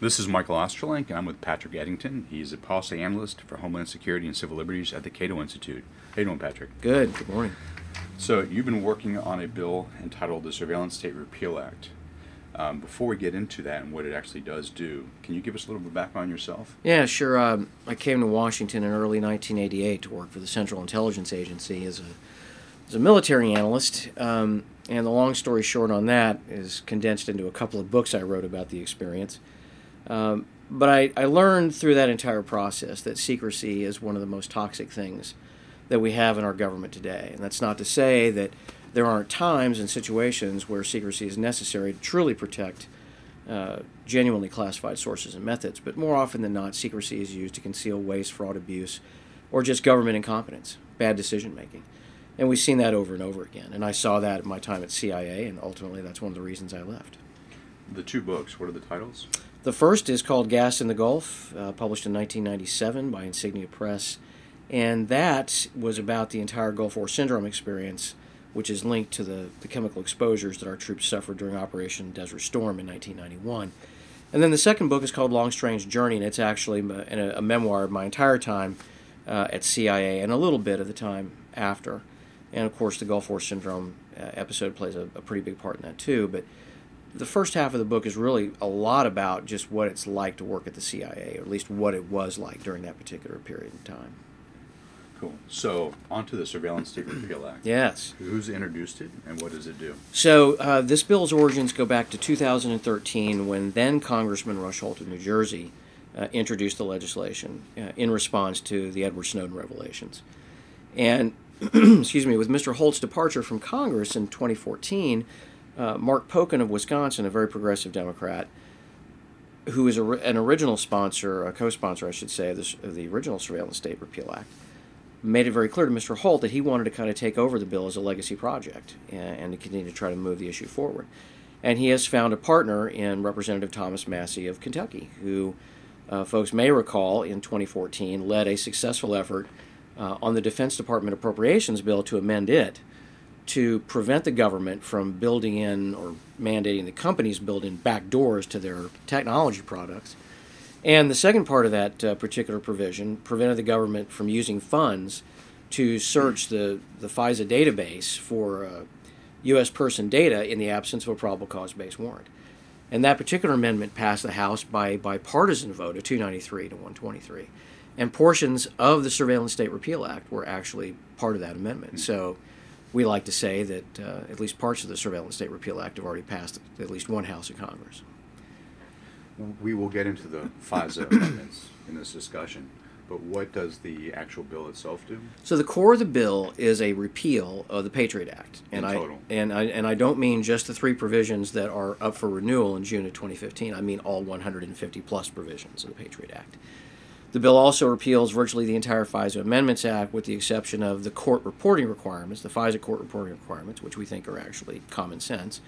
This is Michael Ostrolenk, and I'm with Patrick Eddington. He's a policy analyst for Homeland Security and Civil Liberties at the Cato Institute. How you doing, Patrick? Good. Good morning. So you've been working on a bill entitled the Surveillance State Repeal Act. Um, before we get into that and what it actually does do, can you give us a little bit of background on yourself? Yeah, sure. Um, I came to Washington in early 1988 to work for the Central Intelligence Agency as a as a military analyst. Um, and the long story short on that is condensed into a couple of books I wrote about the experience. Um, but I, I learned through that entire process that secrecy is one of the most toxic things that we have in our government today. And that's not to say that there aren't times and situations where secrecy is necessary to truly protect uh, genuinely classified sources and methods, but more often than not, secrecy is used to conceal waste, fraud, abuse, or just government incompetence, bad decision making. And we've seen that over and over again. And I saw that at my time at CIA, and ultimately that's one of the reasons I left. The two books, what are the titles? The first is called Gassed in the Gulf, uh, published in 1997 by Insignia Press. And that was about the entire Gulf War syndrome experience, which is linked to the, the chemical exposures that our troops suffered during Operation Desert Storm in 1991. And then the second book is called Long Strange Journey, and it's actually a, a memoir of my entire time uh, at CIA and a little bit of the time after. And of course, the Gulf War Syndrome uh, episode plays a, a pretty big part in that too. But the first half of the book is really a lot about just what it's like to work at the CIA, or at least what it was like during that particular period in time. Cool. So, onto the Surveillance State Repeal Act. Yes. Who's introduced it and what does it do? So, uh, this bill's origins go back to 2013 when then Congressman Rush Holt of New Jersey uh, introduced the legislation uh, in response to the Edward Snowden revelations. And, excuse me, with Mr. Holt's departure from Congress in 2014, uh, Mark Pocan of Wisconsin, a very progressive Democrat, who is a, an original sponsor, a co-sponsor, I should say, of, this, of the original Surveillance State Repeal Act, made it very clear to Mr. Holt that he wanted to kind of take over the bill as a legacy project and, and to continue to try to move the issue forward. And he has found a partner in Representative Thomas Massie of Kentucky, who uh, folks may recall in 2014 led a successful effort uh, on the Defense Department appropriations bill to amend it to prevent the government from building in or mandating the companies build in back doors to their technology products and the second part of that uh, particular provision prevented the government from using funds to search the, the FISA database for uh, U.S. person data in the absence of a probable cause based warrant. And that particular amendment passed the House by bipartisan vote of 293 to 123. And portions of the Surveillance State Repeal Act were actually part of that amendment. So we like to say that uh, at least parts of the Surveillance State Repeal Act have already passed at least one House of Congress we will get into the FISA amendments in this discussion, but what does the actual bill itself do? So the core of the bill is a repeal of the Patriot Act, and in I total. and I and I don't mean just the three provisions that are up for renewal in June of 2015. I mean all 150 plus provisions of the Patriot Act. The bill also repeals virtually the entire FISA Amendments Act, with the exception of the court reporting requirements, the FISA court reporting requirements, which we think are actually common sense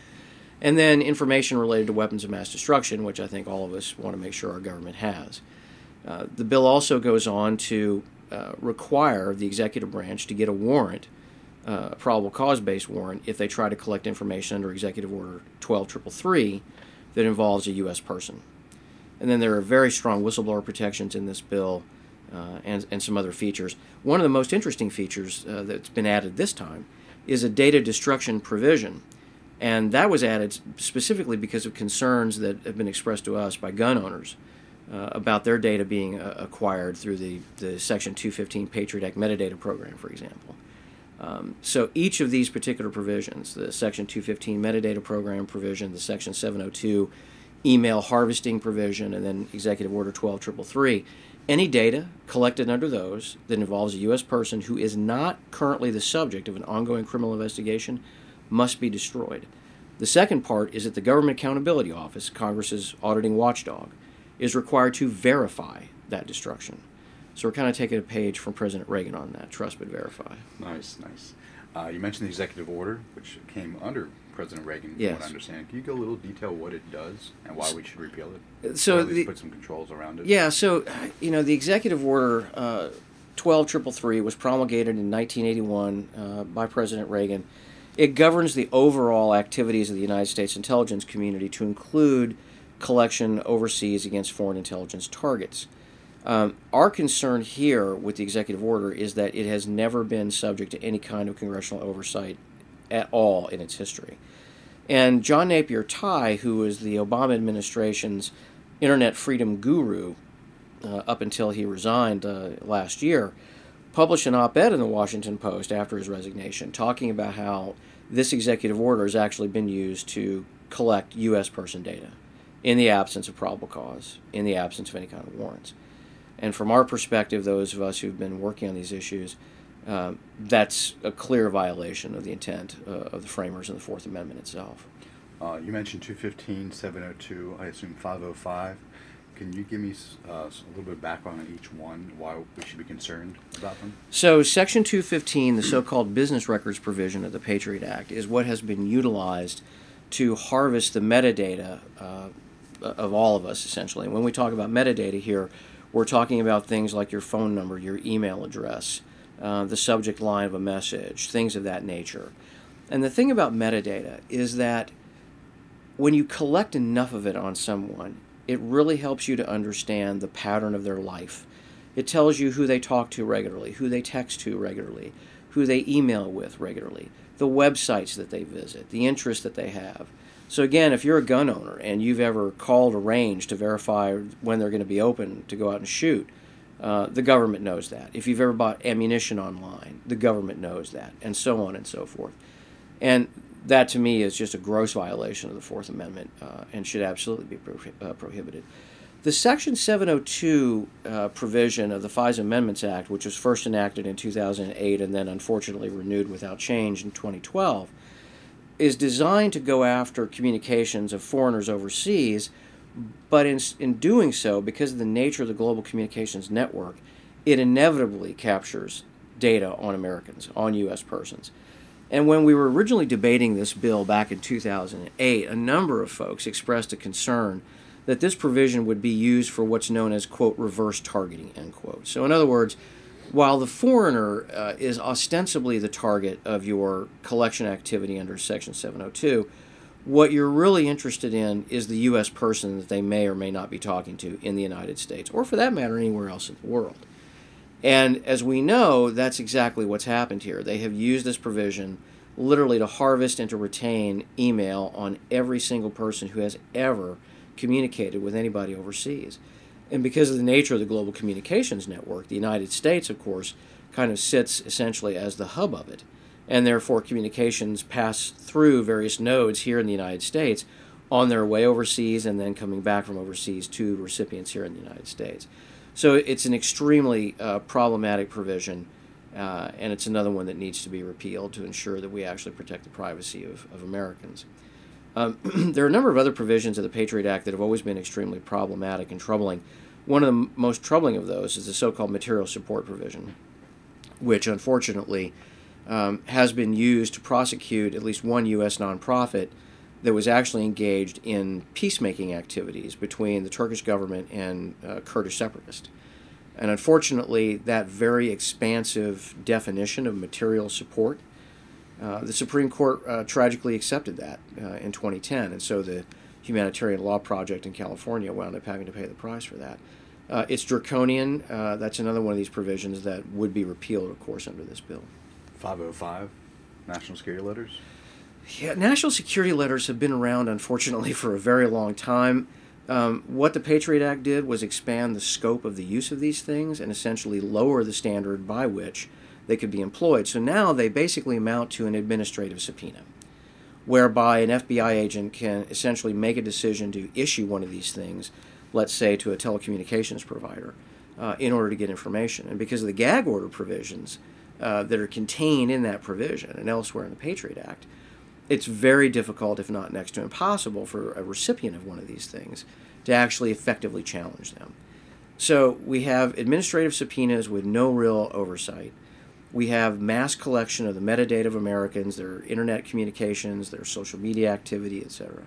and then information related to weapons of mass destruction, which I think all of us want to make sure our government has. Uh, the bill also goes on to uh, require the executive branch to get a warrant, uh, a probable cause based warrant, if they try to collect information under Executive Order 12333 that involves a U.S. person. And then there are very strong whistleblower protections in this bill uh, and, and some other features. One of the most interesting features uh, that's been added this time is a data destruction provision and that was added specifically because of concerns that have been expressed to us by gun owners uh, about their data being uh, acquired through the, the Section 215 Patriot Act metadata program, for example. Um, so each of these particular provisions, the Section 215 metadata program provision, the Section 702 email harvesting provision, and then Executive Order 12333, any data collected under those that involves a U.S. person who is not currently the subject of an ongoing criminal investigation must be destroyed. The second part is that the Government Accountability Office, Congress's auditing watchdog, is required to verify that destruction. So we're kind of taking a page from President Reagan on that trust but verify. Nice, nice. Uh, you mentioned the executive order, which came under President Reagan, yes. from what I understand. Can you go a little detail what it does and why we should repeal it? So or at least the, put some controls around it. Yeah, so you know the executive order uh, 12333 was promulgated in 1981 uh, by President Reagan it governs the overall activities of the United States intelligence community to include collection overseas against foreign intelligence targets. Um, our concern here with the executive order is that it has never been subject to any kind of congressional oversight at all in its history. And John Napier Tye, who was the Obama administration's internet freedom guru uh, up until he resigned uh, last year, published an op ed in the Washington Post after his resignation talking about how this executive order has actually been used to collect U.S. person data in the absence of probable cause, in the absence of any kind of warrants. And from our perspective, those of us who've been working on these issues, uh, that's a clear violation of the intent uh, of the framers and the Fourth Amendment itself. Uh, you mentioned 215, 702, I assume 505. Can you give me uh, a little bit of background on each one, why we should be concerned about them? So, Section 215, the so called business records provision of the Patriot Act, is what has been utilized to harvest the metadata uh, of all of us, essentially. And when we talk about metadata here, we're talking about things like your phone number, your email address, uh, the subject line of a message, things of that nature. And the thing about metadata is that when you collect enough of it on someone, it really helps you to understand the pattern of their life. It tells you who they talk to regularly, who they text to regularly, who they email with regularly, the websites that they visit, the interests that they have. So again, if you're a gun owner and you've ever called a range to verify when they're going to be open to go out and shoot, uh, the government knows that. If you've ever bought ammunition online, the government knows that, and so on and so forth. And that to me is just a gross violation of the Fourth Amendment uh, and should absolutely be pro- uh, prohibited. The Section 702 uh, provision of the FISA Amendments Act, which was first enacted in 2008 and then unfortunately renewed without change in 2012, is designed to go after communications of foreigners overseas, but in, in doing so, because of the nature of the global communications network, it inevitably captures data on Americans, on U.S. persons. And when we were originally debating this bill back in 2008, a number of folks expressed a concern that this provision would be used for what's known as, quote, reverse targeting, end quote. So, in other words, while the foreigner uh, is ostensibly the target of your collection activity under Section 702, what you're really interested in is the U.S. person that they may or may not be talking to in the United States, or for that matter, anywhere else in the world. And as we know, that's exactly what's happened here. They have used this provision literally to harvest and to retain email on every single person who has ever communicated with anybody overseas. And because of the nature of the global communications network, the United States, of course, kind of sits essentially as the hub of it. And therefore, communications pass through various nodes here in the United States on their way overseas and then coming back from overseas to recipients here in the United States. So it's an extremely uh, problematic provision, uh, and it's another one that needs to be repealed to ensure that we actually protect the privacy of, of Americans. Um, there are a number of other provisions of the Patriot Act that have always been extremely problematic and troubling. One of the m- most troubling of those is the so called material support provision, which unfortunately um, has been used to prosecute at least one U.S. nonprofit that was actually engaged in peacemaking activities between the Turkish government and uh, Kurdish separatists. And unfortunately, that very expansive definition of material support uh, the Supreme Court uh, tragically accepted that uh, in 2010, and so the Humanitarian Law Project in California wound up having to pay the price for that. Uh, it's draconian. Uh, that's another one of these provisions that would be repealed, of course, under this bill. 505, national security letters? Yeah, national security letters have been around, unfortunately, for a very long time. Um, what the Patriot Act did was expand the scope of the use of these things and essentially lower the standard by which they could be employed. So now they basically amount to an administrative subpoena, whereby an FBI agent can essentially make a decision to issue one of these things, let's say to a telecommunications provider, uh, in order to get information. And because of the gag order provisions uh, that are contained in that provision and elsewhere in the Patriot Act, it's very difficult, if not next to impossible, for a recipient of one of these things to actually effectively challenge them. So we have administrative subpoenas with no real oversight we have mass collection of the metadata of Americans, their internet communications, their social media activity, etc.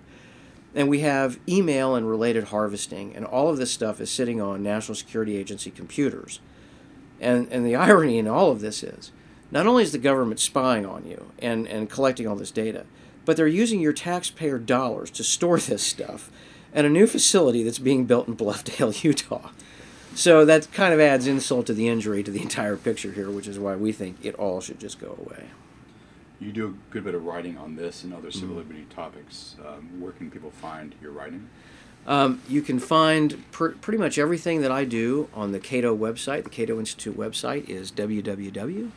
And we have email and related harvesting, and all of this stuff is sitting on National Security Agency computers. And, and the irony in all of this is not only is the government spying on you and, and collecting all this data, but they're using your taxpayer dollars to store this stuff at a new facility that's being built in Bluffdale, Utah. So that kind of adds insult to the injury to the entire picture here, which is why we think it all should just go away. You do a good bit of writing on this and other civil liberty topics. Um, where can people find your writing? Um, you can find pr- pretty much everything that I do on the Cato website. The Cato Institute website is www.cato.org.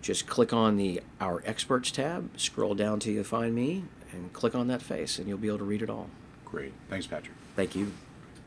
Just click on the Our Experts tab, scroll down till you find me, and click on that face, and you'll be able to read it all. Great. Thanks, Patrick. Thank you.